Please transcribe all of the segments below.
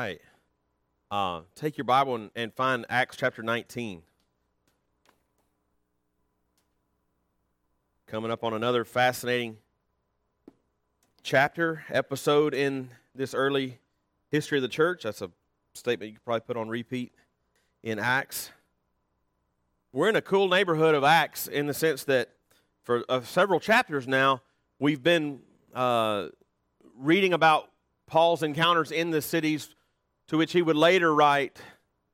right. Uh, take your Bible and, and find Acts chapter 19. Coming up on another fascinating chapter, episode in this early history of the church. That's a statement you could probably put on repeat in Acts. We're in a cool neighborhood of Acts in the sense that for uh, several chapters now, we've been uh, reading about Paul's encounters in the cities to which he would later write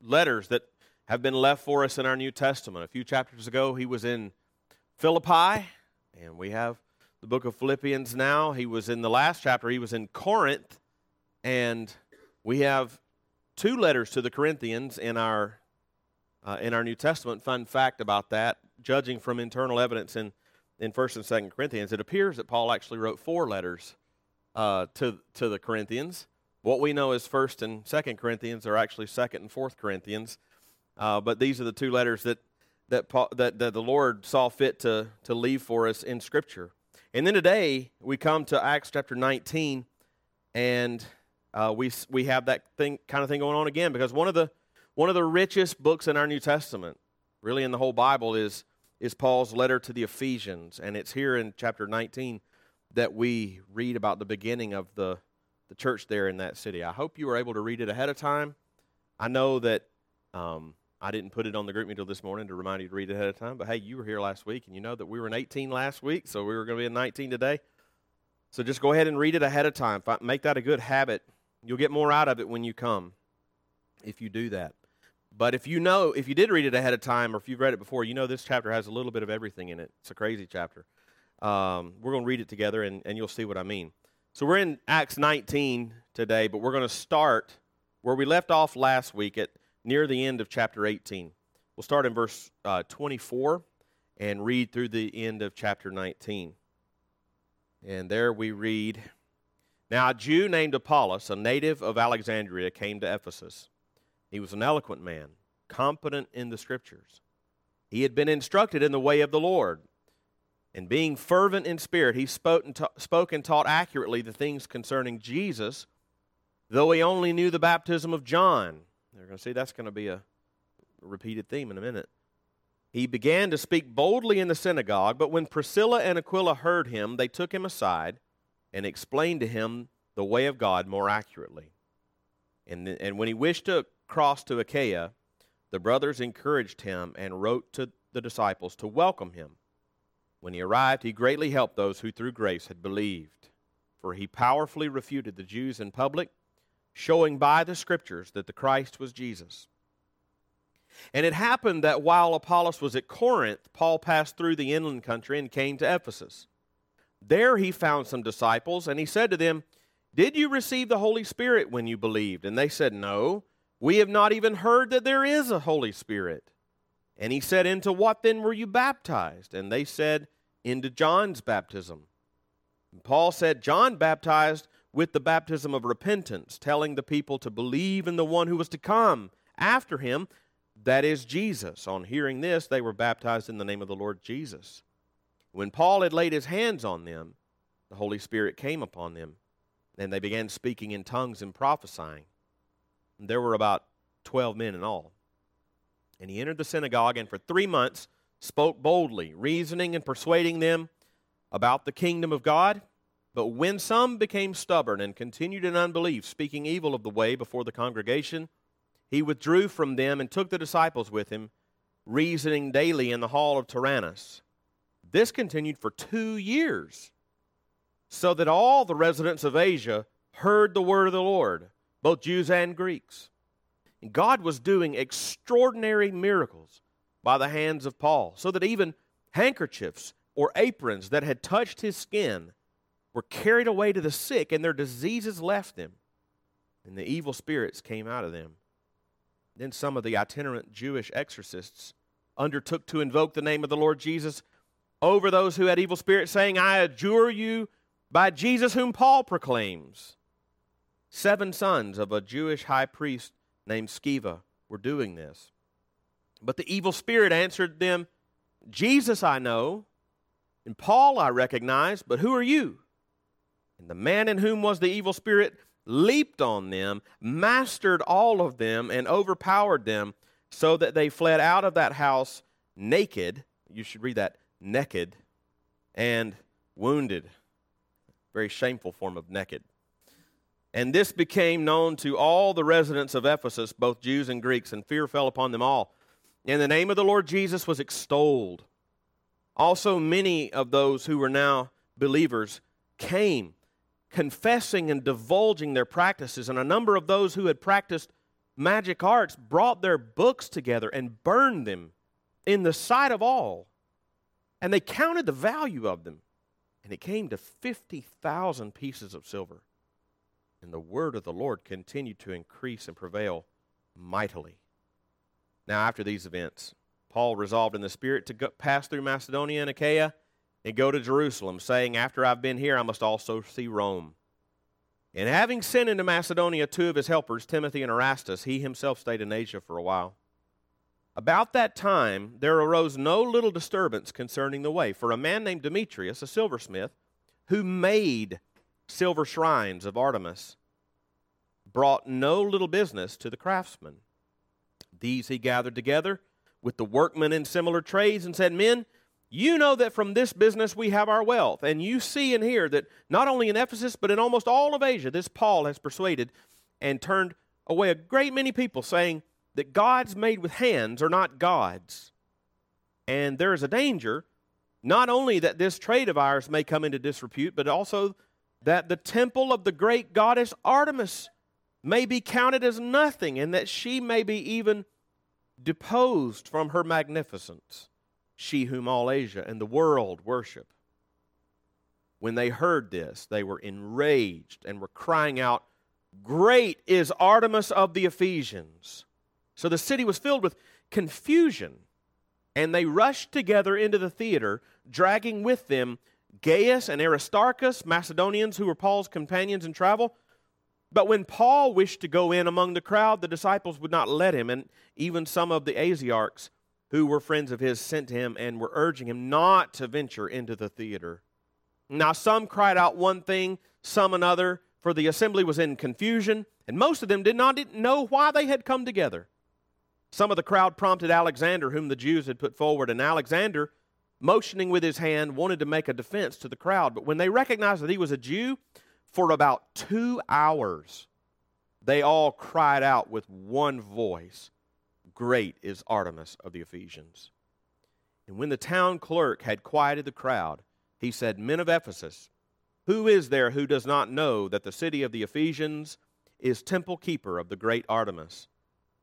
letters that have been left for us in our New Testament. A few chapters ago, he was in Philippi, and we have the book of Philippians now. He was in the last chapter, he was in Corinth, and we have two letters to the Corinthians in our uh, in our New Testament. Fun fact about that, judging from internal evidence in in First and Second Corinthians, it appears that Paul actually wrote four letters uh, to to the Corinthians. What we know is First and Second Corinthians are actually Second and Fourth Corinthians, uh, but these are the two letters that that, Paul, that that the Lord saw fit to to leave for us in Scripture. And then today we come to Acts chapter 19, and uh, we we have that thing kind of thing going on again because one of the one of the richest books in our New Testament, really in the whole Bible, is is Paul's letter to the Ephesians, and it's here in chapter 19 that we read about the beginning of the, the church there in that city. I hope you were able to read it ahead of time. I know that um, I didn't put it on the group meeting this morning to remind you to read it ahead of time, but hey, you were here last week, and you know that we were in 18 last week, so we were going to be in 19 today. So just go ahead and read it ahead of time. Make that a good habit. You'll get more out of it when you come if you do that. But if you know, if you did read it ahead of time or if you've read it before, you know this chapter has a little bit of everything in it. It's a crazy chapter. Um, we're going to read it together and, and you'll see what I mean. So we're in Acts 19 today, but we're going to start where we left off last week at near the end of chapter 18. We'll start in verse uh, 24 and read through the end of chapter 19. And there we read Now a Jew named Apollos, a native of Alexandria, came to Ephesus. He was an eloquent man, competent in the scriptures. He had been instructed in the way of the Lord. And being fervent in spirit, he spoke and, ta- spoke and taught accurately the things concerning Jesus, though he only knew the baptism of John. They're going to see that's going to be a repeated theme in a minute. He began to speak boldly in the synagogue, but when Priscilla and Aquila heard him, they took him aside and explained to him the way of God more accurately. And, and when he wished to cross to Achaia, the brothers encouraged him and wrote to the disciples to welcome him. When he arrived, he greatly helped those who through grace had believed, for he powerfully refuted the Jews in public, showing by the scriptures that the Christ was Jesus. And it happened that while Apollos was at Corinth, Paul passed through the inland country and came to Ephesus. There he found some disciples, and he said to them, Did you receive the Holy Spirit when you believed? And they said, No we have not even heard that there is a Holy Spirit. And he said, Into what then were you baptized? And they said, Into John's baptism. Paul said, John baptized with the baptism of repentance, telling the people to believe in the one who was to come after him, that is Jesus. On hearing this, they were baptized in the name of the Lord Jesus. When Paul had laid his hands on them, the Holy Spirit came upon them, and they began speaking in tongues and prophesying. There were about 12 men in all. And he entered the synagogue and for three months spoke boldly, reasoning and persuading them about the kingdom of God. But when some became stubborn and continued in unbelief, speaking evil of the way before the congregation, he withdrew from them and took the disciples with him, reasoning daily in the hall of Tyrannus. This continued for two years, so that all the residents of Asia heard the word of the Lord both Jews and Greeks. And God was doing extraordinary miracles by the hands of Paul, so that even handkerchiefs or aprons that had touched his skin were carried away to the sick, and their diseases left them, and the evil spirits came out of them. Then some of the itinerant Jewish exorcists undertook to invoke the name of the Lord Jesus over those who had evil spirits, saying, I adjure you by Jesus whom Paul proclaims. Seven sons of a Jewish high priest named Sceva were doing this. But the evil spirit answered them, Jesus I know, and Paul I recognize, but who are you? And the man in whom was the evil spirit leaped on them, mastered all of them, and overpowered them, so that they fled out of that house naked. You should read that naked and wounded. Very shameful form of naked. And this became known to all the residents of Ephesus, both Jews and Greeks, and fear fell upon them all. And the name of the Lord Jesus was extolled. Also, many of those who were now believers came, confessing and divulging their practices. And a number of those who had practiced magic arts brought their books together and burned them in the sight of all. And they counted the value of them. And it came to 50,000 pieces of silver. And the word of the Lord continued to increase and prevail mightily. Now, after these events, Paul resolved in the Spirit to go, pass through Macedonia and Achaia and go to Jerusalem, saying, After I've been here, I must also see Rome. And having sent into Macedonia two of his helpers, Timothy and Erastus, he himself stayed in Asia for a while. About that time, there arose no little disturbance concerning the way, for a man named Demetrius, a silversmith, who made silver shrines of Artemis, brought no little business to the craftsmen. These he gathered together with the workmen in similar trades and said, Men, you know that from this business we have our wealth. And you see and hear that not only in Ephesus, but in almost all of Asia, this Paul has persuaded and turned away a great many people, saying that gods made with hands are not gods. And there is a danger, not only that this trade of ours may come into disrepute, but also that the temple of the great goddess Artemis may be counted as nothing, and that she may be even deposed from her magnificence, she whom all Asia and the world worship. When they heard this, they were enraged and were crying out, Great is Artemis of the Ephesians. So the city was filled with confusion, and they rushed together into the theater, dragging with them Gaius and Aristarchus, Macedonians who were Paul's companions in travel. But when Paul wished to go in among the crowd, the disciples would not let him, and even some of the Asiarchs, who were friends of his, sent to him and were urging him not to venture into the theater. Now, some cried out one thing, some another, for the assembly was in confusion, and most of them did not know why they had come together. Some of the crowd prompted Alexander, whom the Jews had put forward, and Alexander, motioning with his hand, wanted to make a defense to the crowd. But when they recognized that he was a Jew, for about two hours, they all cried out with one voice Great is Artemis of the Ephesians. And when the town clerk had quieted the crowd, he said, Men of Ephesus, who is there who does not know that the city of the Ephesians is temple keeper of the great Artemis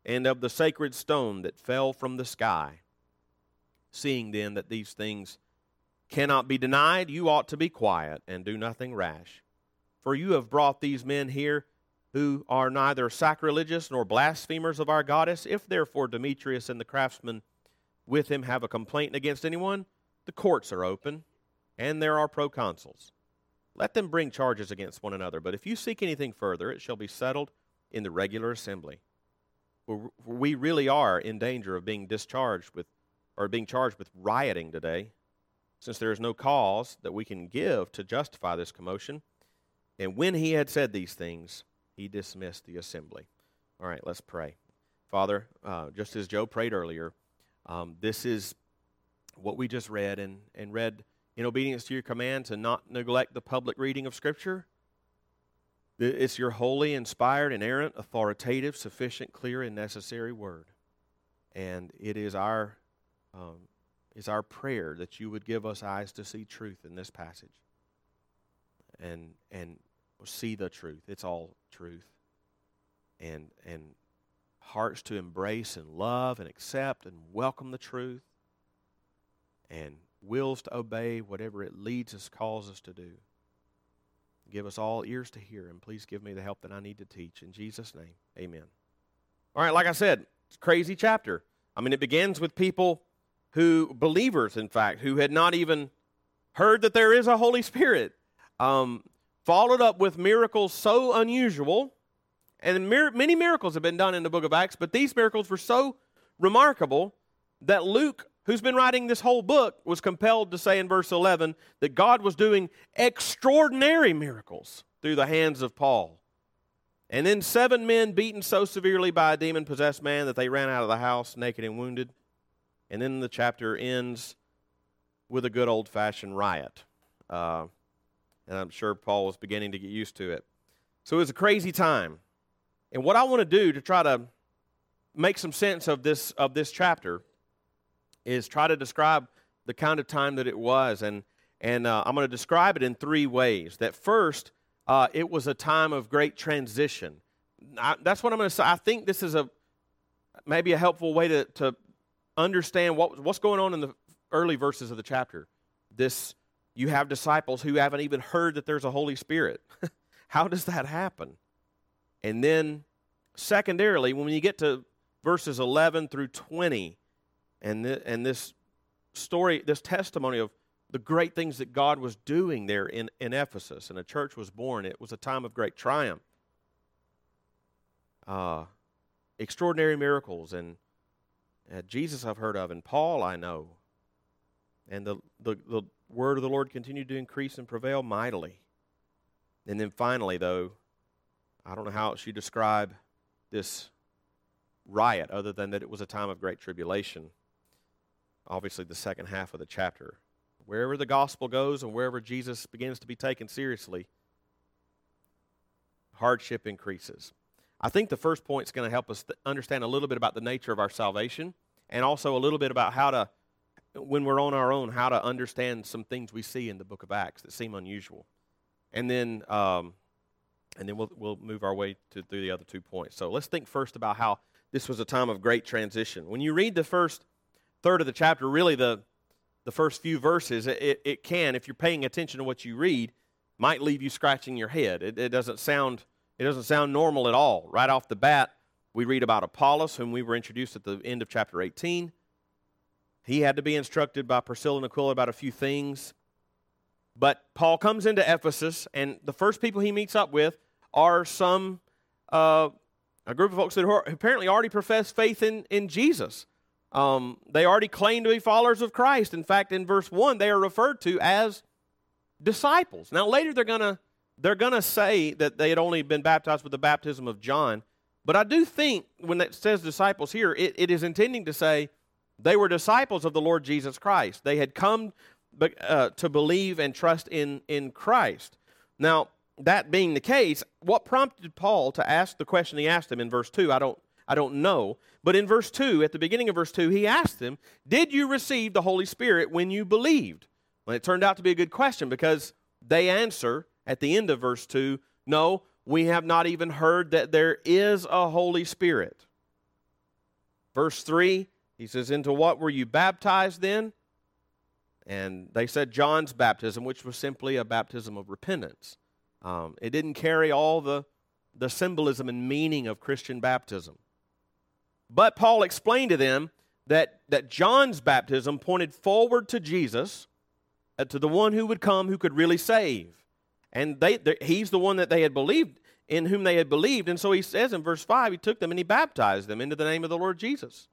and of the sacred stone that fell from the sky? Seeing then that these things cannot be denied, you ought to be quiet and do nothing rash. For you have brought these men here who are neither sacrilegious nor blasphemers of our goddess. If therefore Demetrius and the craftsmen with him have a complaint against anyone, the courts are open, and there are proconsuls. Let them bring charges against one another. But if you seek anything further, it shall be settled in the regular assembly. We really are in danger of being discharged with are being charged with rioting today, since there is no cause that we can give to justify this commotion. And when he had said these things, he dismissed the assembly. All right, let's pray. Father, uh, just as Joe prayed earlier, um, this is what we just read and, and read in obedience to your command to not neglect the public reading of Scripture. It's your holy, inspired, inerrant, authoritative, sufficient, clear, and necessary word. And it is our um, is our prayer that you would give us eyes to see truth in this passage and and see the truth. It's all truth. And and hearts to embrace and love and accept and welcome the truth and wills to obey whatever it leads us calls us to do. Give us all ears to hear and please give me the help that i need to teach. In jesus name amen. All right like i said it's a crazy chapter. I mean it begins with people who, believers, in fact, who had not even heard that there is a Holy Spirit, um, followed up with miracles so unusual. And mir- many miracles have been done in the book of Acts, but these miracles were so remarkable that Luke, who's been writing this whole book, was compelled to say in verse 11 that God was doing extraordinary miracles through the hands of Paul. And then seven men beaten so severely by a demon possessed man that they ran out of the house naked and wounded. And then the chapter ends with a good old fashioned riot. Uh, and I'm sure Paul was beginning to get used to it. So it was a crazy time. And what I want to do to try to make some sense of this, of this chapter is try to describe the kind of time that it was. And, and uh, I'm going to describe it in three ways. That first, uh, it was a time of great transition. I, that's what I'm going to say. I think this is a maybe a helpful way to, to understand what, what's going on in the early verses of the chapter. This you have disciples who haven't even heard that there's a Holy Spirit. How does that happen? And then, secondarily, when you get to verses 11 through 20, and, th- and this story, this testimony of the great things that God was doing there in, in Ephesus, and a church was born, it was a time of great triumph. Uh, extraordinary miracles, and uh, Jesus I've heard of, and Paul I know. And the, the, the word of the Lord continued to increase and prevail mightily. And then finally, though, I don't know how else you describe this riot other than that it was a time of great tribulation. Obviously, the second half of the chapter. Wherever the gospel goes and wherever Jesus begins to be taken seriously, hardship increases. I think the first point is going to help us understand a little bit about the nature of our salvation and also a little bit about how to when we're on our own, how to understand some things we see in the book of Acts that seem unusual. And then, um, and then we'll, we'll move our way to, through the other two points. So let's think first about how this was a time of great transition. When you read the first third of the chapter, really the, the first few verses, it, it can, if you're paying attention to what you read, might leave you scratching your head. It, it doesn't sound it doesn't sound normal at all. Right off the bat, we read about Apollos, whom we were introduced at the end of chapter 18. He had to be instructed by Priscilla and Aquila about a few things. But Paul comes into Ephesus, and the first people he meets up with are some, uh, a group of folks that apparently already profess faith in, in Jesus. Um, they already claim to be followers of Christ. In fact, in verse 1, they are referred to as disciples. Now, later they're going to they're going to say that they had only been baptized with the baptism of John. But I do think when it says disciples here, it, it is intending to say they were disciples of the Lord Jesus Christ. They had come uh, to believe and trust in, in Christ. Now, that being the case, what prompted Paul to ask the question he asked him in verse 2? I don't, I don't know. But in verse 2, at the beginning of verse 2, he asked them, Did you receive the Holy Spirit when you believed? Well, it turned out to be a good question because they answer at the end of verse 2 No, we have not even heard that there is a Holy Spirit. Verse 3 he says, Into what were you baptized then? And they said John's baptism, which was simply a baptism of repentance. Um, it didn't carry all the, the symbolism and meaning of Christian baptism. But Paul explained to them that, that John's baptism pointed forward to Jesus, uh, to the one who would come who could really save. And they, he's the one that they had believed, in whom they had believed. And so he says in verse 5, he took them and he baptized them into the name of the Lord Jesus.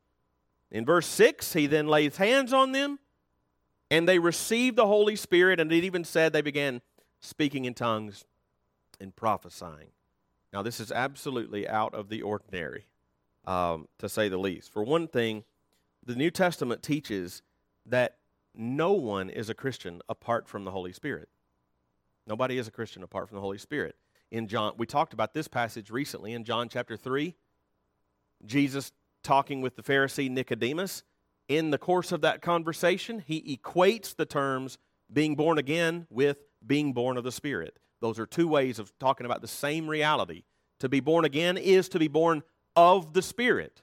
In verse 6, he then lays hands on them, and they received the Holy Spirit, and it even said they began speaking in tongues and prophesying. Now, this is absolutely out of the ordinary, um, to say the least. For one thing, the New Testament teaches that no one is a Christian apart from the Holy Spirit. Nobody is a Christian apart from the Holy Spirit. In John, we talked about this passage recently in John chapter 3. Jesus talking with the Pharisee Nicodemus. In the course of that conversation, he equates the terms being born again with being born of the Spirit. Those are two ways of talking about the same reality. To be born again is to be born of the Spirit.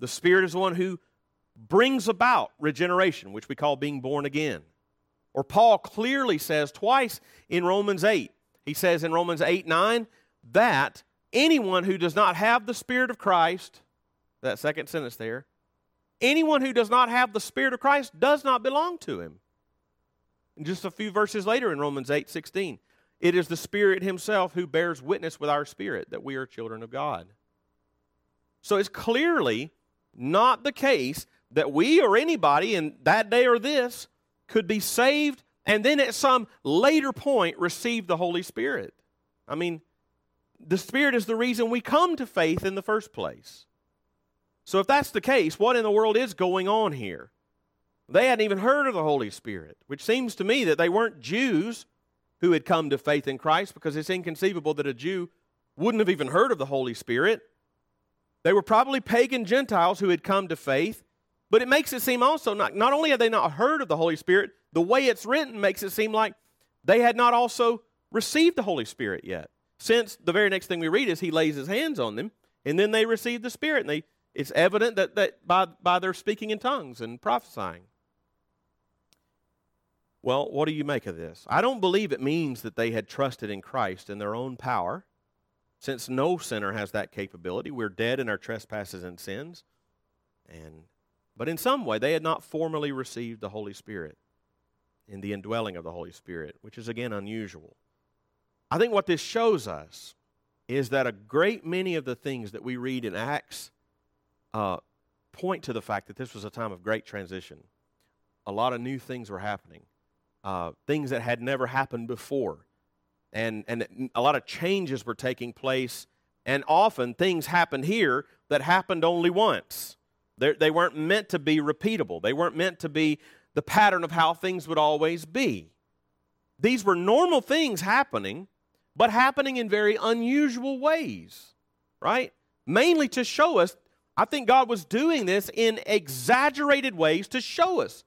The Spirit is the one who brings about regeneration, which we call being born again. Or Paul clearly says twice in Romans 8, he says in Romans 8 9, that anyone who does not have the Spirit of Christ that second sentence there. Anyone who does not have the Spirit of Christ does not belong to him. And just a few verses later in Romans 8 16, it is the Spirit Himself who bears witness with our spirit that we are children of God. So it's clearly not the case that we or anybody in that day or this could be saved and then at some later point receive the Holy Spirit. I mean, the Spirit is the reason we come to faith in the first place. So, if that's the case, what in the world is going on here? They hadn't even heard of the Holy Spirit, which seems to me that they weren't Jews who had come to faith in Christ because it's inconceivable that a Jew wouldn't have even heard of the Holy Spirit. They were probably pagan Gentiles who had come to faith, but it makes it seem also not, not only had they not heard of the Holy Spirit, the way it's written makes it seem like they had not also received the Holy Spirit yet. Since the very next thing we read is he lays his hands on them, and then they receive the Spirit. And they, it's evident that, that by, by their speaking in tongues and prophesying. Well, what do you make of this? I don't believe it means that they had trusted in Christ in their own power, since no sinner has that capability. We're dead in our trespasses and sins. And but in some way they had not formally received the Holy Spirit in the indwelling of the Holy Spirit, which is again unusual. I think what this shows us is that a great many of the things that we read in Acts uh, point to the fact that this was a time of great transition. A lot of new things were happening uh, things that had never happened before. And, and a lot of changes were taking place. And often things happened here that happened only once. They're, they were not meant to be repeatable, they weren't meant to be the pattern of how things would always be. These were normal things happening, but happening in very unusual ways, right? Mainly to show us, I think God was doing this in exaggerated ways to show us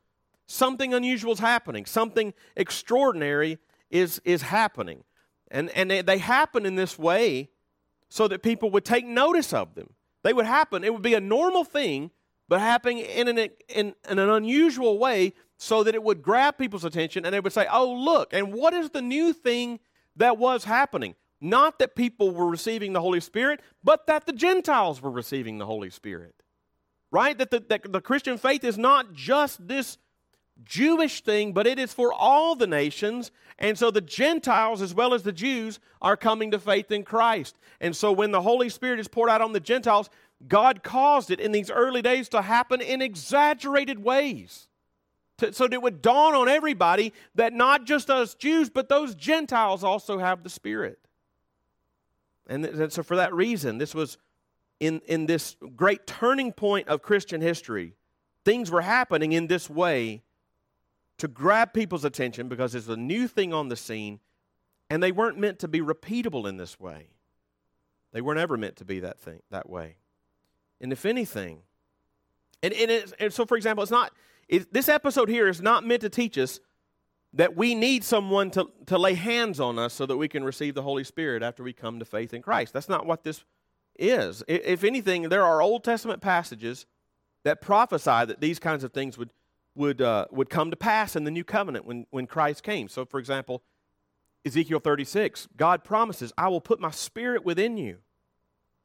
something unusual is happening, something extraordinary is, is happening. And, and they, they happen in this way so that people would take notice of them. They would happen, it would be a normal thing, but happening in an, in, in an unusual way so that it would grab people's attention and they would say, oh, look, and what is the new thing that was happening? Not that people were receiving the Holy Spirit, but that the Gentiles were receiving the Holy Spirit. Right? That the, that the Christian faith is not just this Jewish thing, but it is for all the nations. And so the Gentiles, as well as the Jews, are coming to faith in Christ. And so when the Holy Spirit is poured out on the Gentiles, God caused it in these early days to happen in exaggerated ways. To, so that it would dawn on everybody that not just us Jews, but those Gentiles also have the Spirit. And, and so for that reason, this was in, in this great turning point of Christian history. Things were happening in this way to grab people's attention because it's a new thing on the scene, and they weren't meant to be repeatable in this way. They weren't ever meant to be that thing that way. And if anything, and, and, and so for example, it's not it, this episode here is not meant to teach us that we need someone to, to lay hands on us so that we can receive the Holy Spirit after we come to faith in Christ. That's not what this is. If anything, there are Old Testament passages that prophesy that these kinds of things would would, uh, would come to pass in the new covenant when, when Christ came. So, for example, Ezekiel 36, God promises, I will put my spirit within you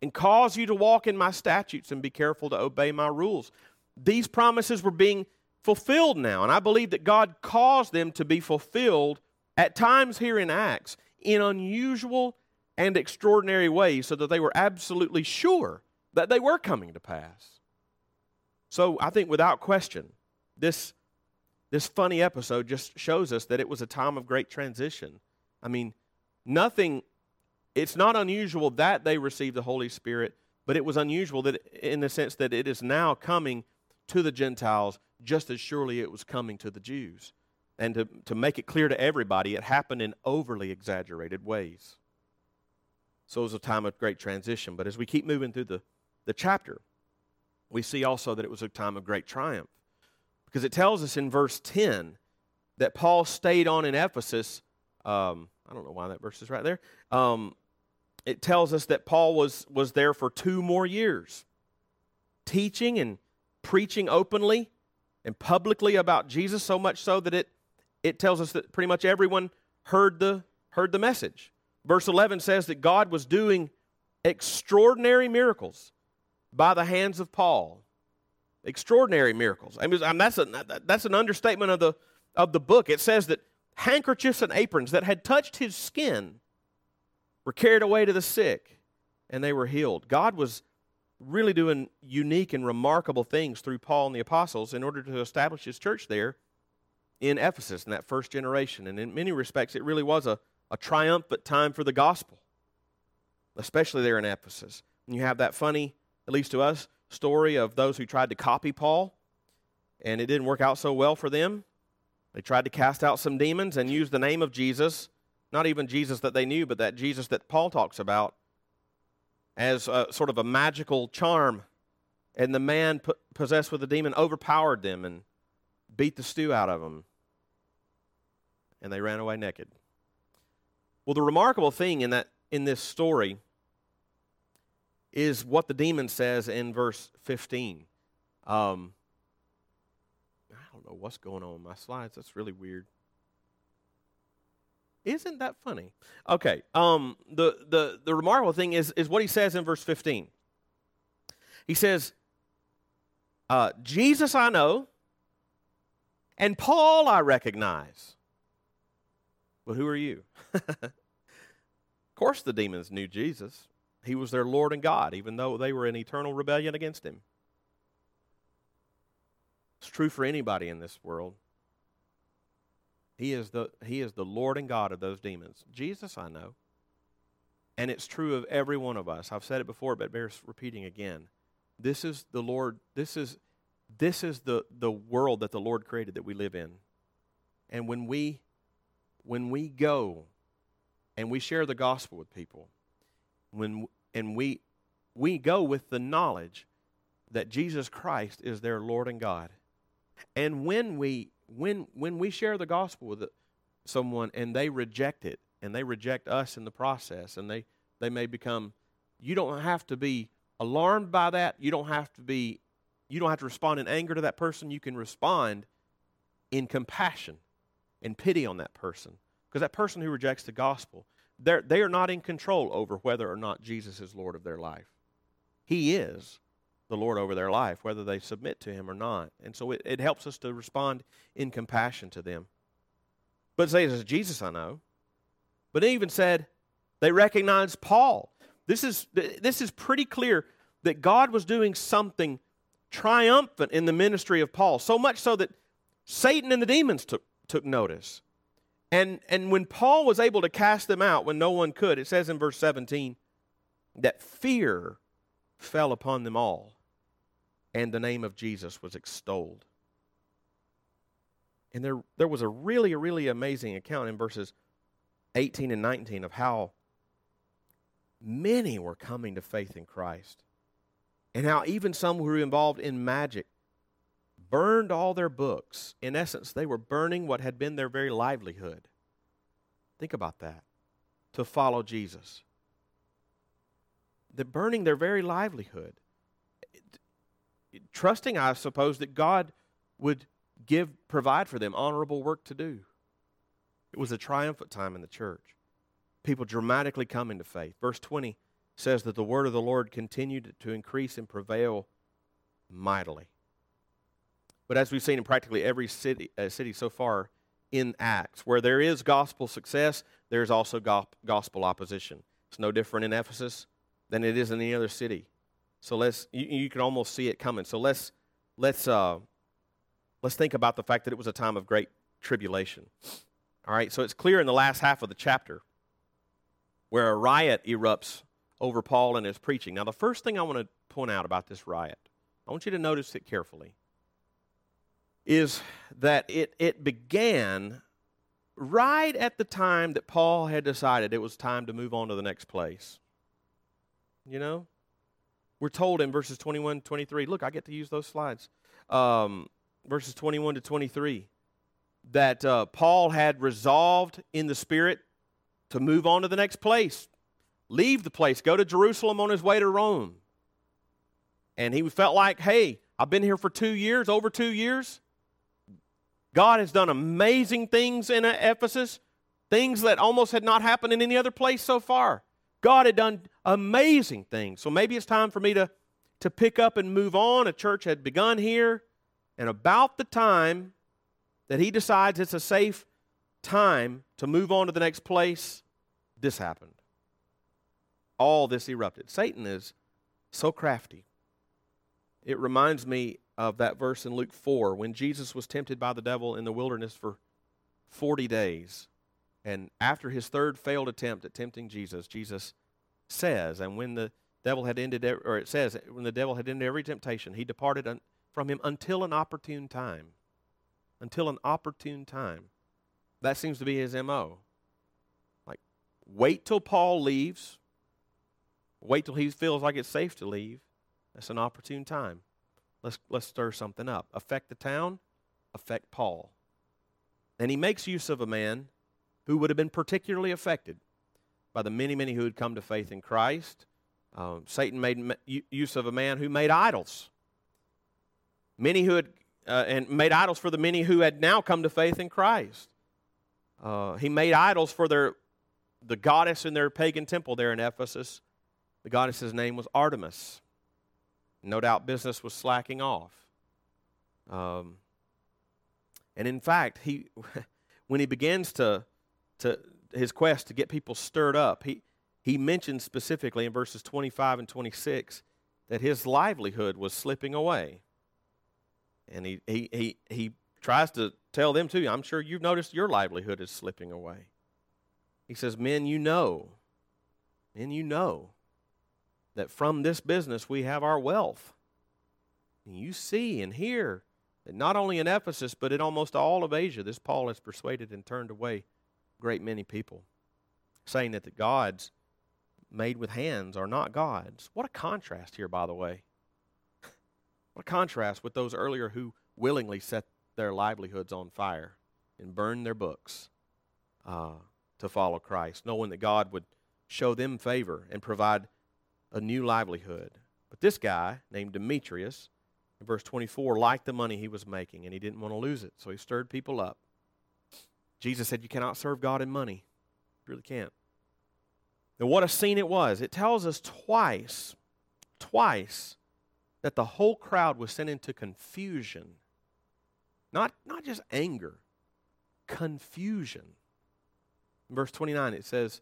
and cause you to walk in my statutes and be careful to obey my rules. These promises were being fulfilled now, and I believe that God caused them to be fulfilled at times here in Acts in unusual and extraordinary ways so that they were absolutely sure that they were coming to pass. So I think without question, this, this funny episode just shows us that it was a time of great transition. I mean, nothing, it's not unusual that they received the Holy Spirit, but it was unusual that in the sense that it is now coming to the Gentiles just as surely it was coming to the Jews. And to, to make it clear to everybody, it happened in overly exaggerated ways. So it was a time of great transition. But as we keep moving through the, the chapter, we see also that it was a time of great triumph. Because it tells us in verse 10 that Paul stayed on in Ephesus. Um, I don't know why that verse is right there. Um, it tells us that Paul was, was there for two more years, teaching and preaching openly and publicly about Jesus, so much so that it, it tells us that pretty much everyone heard the, heard the message. Verse 11 says that God was doing extraordinary miracles by the hands of Paul extraordinary miracles. I mean, that's, a, that's an understatement of the, of the book. It says that handkerchiefs and aprons that had touched his skin were carried away to the sick and they were healed. God was really doing unique and remarkable things through Paul and the apostles in order to establish his church there in Ephesus in that first generation. And in many respects, it really was a, a triumphant time for the gospel. especially there in Ephesus. And you have that funny, at least to us, story of those who tried to copy Paul, and it didn't work out so well for them. They tried to cast out some demons and use the name of Jesus, not even Jesus that they knew, but that Jesus that Paul talks about, as a, sort of a magical charm. And the man possessed with the demon overpowered them and beat the stew out of them. And they ran away naked. Well, the remarkable thing in that in this story is what the demon says in verse 15. Um, I don't know what's going on with my slides. That's really weird. Isn't that funny? Okay. Um, the, the, the remarkable thing is, is what he says in verse 15. He says, uh, Jesus I know, and Paul I recognize. But who are you? of course, the demons knew Jesus. He was their Lord and God, even though they were in eternal rebellion against him. It's true for anybody in this world. He is the, he is the Lord and God of those demons. Jesus, I know. And it's true of every one of us. I've said it before, but bears repeating again. This is the Lord, this is, this is the, the world that the Lord created that we live in. And when we when we go and we share the gospel with people, when and we we go with the knowledge that Jesus Christ is their Lord and God. And when we when when we share the gospel with someone and they reject it and they reject us in the process and they they may become you don't have to be alarmed by that. You don't have to be you don't have to respond in anger to that person. You can respond in compassion and pity on that person. Because that person who rejects the gospel, they're, they are not in control over whether or not Jesus is Lord of their life. He is the Lord over their life, whether they submit to Him or not. And so it, it helps us to respond in compassion to them. But say, it's Jesus I know. But it even said they recognized Paul. This is, this is pretty clear that God was doing something triumphant in the ministry of Paul, so much so that Satan and the demons took, took notice. And, and when Paul was able to cast them out when no one could, it says in verse 17 that fear fell upon them all, and the name of Jesus was extolled. And there, there was a really, really amazing account in verses 18 and 19 of how many were coming to faith in Christ, and how even some who were involved in magic burned all their books. In essence, they were burning what had been their very livelihood. Think about that. To follow Jesus. They're burning their very livelihood. Trusting, I suppose, that God would give, provide for them honorable work to do. It was a triumphant time in the church. People dramatically come into faith. Verse 20 says that the word of the Lord continued to increase and prevail mightily. But as we've seen in practically every city, uh, city so far in Acts, where there is gospel success, there's also gospel opposition. It's no different in Ephesus than it is in any other city. So let's you, you can almost see it coming. So let's let's uh, let's think about the fact that it was a time of great tribulation. All right, so it's clear in the last half of the chapter where a riot erupts over Paul and his preaching. Now, the first thing I want to point out about this riot, I want you to notice it carefully is that it, it began right at the time that Paul had decided it was time to move on to the next place. You know? We're told in verses 21 23, look, I get to use those slides. Um, verses 21 to 23, that uh, Paul had resolved in the Spirit to move on to the next place, leave the place, go to Jerusalem on his way to Rome. And he felt like, hey, I've been here for two years, over two years. God has done amazing things in Ephesus, things that almost had not happened in any other place so far. God had done amazing things. So maybe it's time for me to, to pick up and move on. A church had begun here, and about the time that he decides it's a safe time to move on to the next place, this happened. All this erupted. Satan is so crafty. It reminds me of that verse in Luke 4 when Jesus was tempted by the devil in the wilderness for 40 days. And after his third failed attempt at tempting Jesus, Jesus says, and when the devil had ended, or it says, when the devil had ended every temptation, he departed from him until an opportune time. Until an opportune time. That seems to be his MO. Like, wait till Paul leaves, wait till he feels like it's safe to leave. That's an opportune time. Let's, let's stir something up. Affect the town, affect Paul. And he makes use of a man who would have been particularly affected by the many, many who had come to faith in Christ. Um, Satan made use of a man who made idols. Many who had, uh, and made idols for the many who had now come to faith in Christ. Uh, he made idols for their, the goddess in their pagan temple there in Ephesus. The goddess's name was Artemis. No doubt business was slacking off. Um, and in fact, he, when he begins to, to his quest to get people stirred up, he, he mentions specifically in verses 25 and 26 that his livelihood was slipping away. And he, he, he, he tries to tell them too, I'm sure you've noticed your livelihood is slipping away. He says, Men, you know, men, you know that from this business we have our wealth. And you see and hear that not only in Ephesus, but in almost all of Asia, this Paul has persuaded and turned away great many people, saying that the gods made with hands are not gods. What a contrast here, by the way. What a contrast with those earlier who willingly set their livelihoods on fire and burned their books uh, to follow Christ, knowing that God would show them favor and provide a new livelihood. But this guy, named Demetrius, in verse 24, liked the money he was making and he didn't want to lose it. So he stirred people up. Jesus said, You cannot serve God in money. You really can't. And what a scene it was. It tells us twice, twice, that the whole crowd was sent into confusion. Not, not just anger, confusion. In verse 29, it says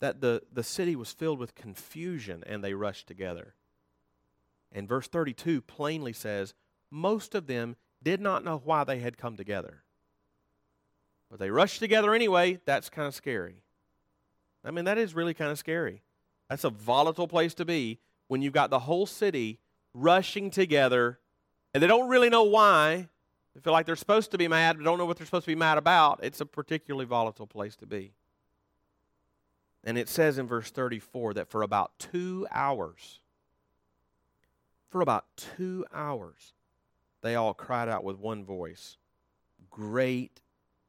that the, the city was filled with confusion and they rushed together. And verse 32 plainly says, most of them did not know why they had come together. But they rush together anyway. That's kind of scary. I mean, that is really kind of scary. That's a volatile place to be when you've got the whole city rushing together and they don't really know why. They feel like they're supposed to be mad, but don't know what they're supposed to be mad about. It's a particularly volatile place to be. And it says in verse 34 that for about two hours, for about two hours, they all cried out with one voice Great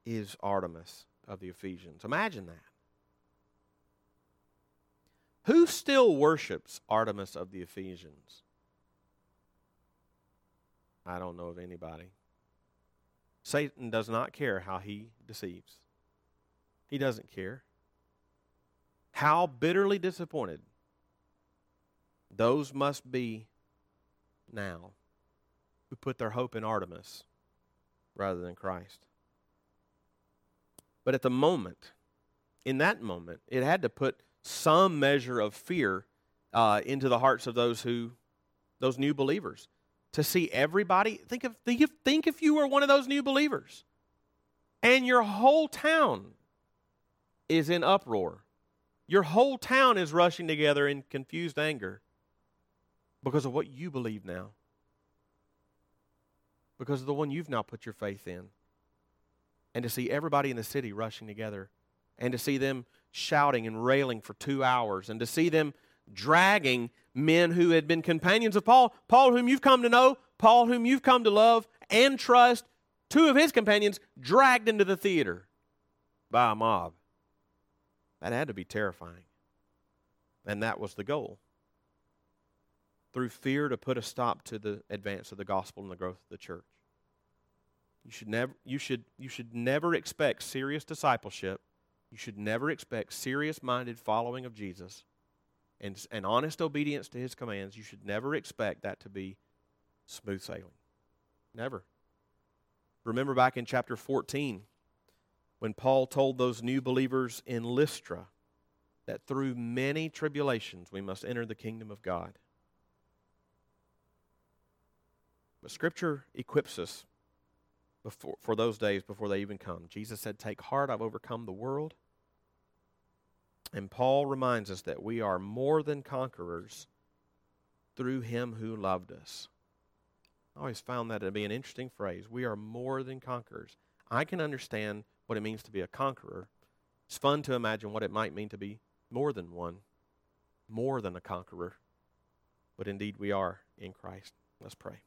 is Artemis of the Ephesians. Imagine that. Who still worships Artemis of the Ephesians? I don't know of anybody. Satan does not care how he deceives. He doesn't care. How bitterly disappointed those must be now who put their hope in Artemis rather than Christ. But at the moment, in that moment, it had to put some measure of fear uh, into the hearts of those who, those new believers, to see everybody. Think of think if, think if you were one of those new believers, and your whole town is in uproar. Your whole town is rushing together in confused anger because of what you believe now. Because of the one you've now put your faith in. And to see everybody in the city rushing together. And to see them shouting and railing for two hours. And to see them dragging men who had been companions of Paul. Paul, whom you've come to know. Paul, whom you've come to love and trust. Two of his companions dragged into the theater by a mob. That had to be terrifying. And that was the goal through fear to put a stop to the advance of the gospel and the growth of the church. You should never, you should, you should never expect serious discipleship. You should never expect serious minded following of Jesus and, and honest obedience to his commands. You should never expect that to be smooth sailing. Never. Remember back in chapter 14 when Paul told those new believers in Lystra that through many tribulations we must enter the kingdom of God. But Scripture equips us before, for those days before they even come. Jesus said, Take heart, I've overcome the world. And Paul reminds us that we are more than conquerors through him who loved us. I always found that to be an interesting phrase. We are more than conquerors. I can understand what it means to be a conqueror. It's fun to imagine what it might mean to be more than one, more than a conqueror. But indeed, we are in Christ. Let's pray.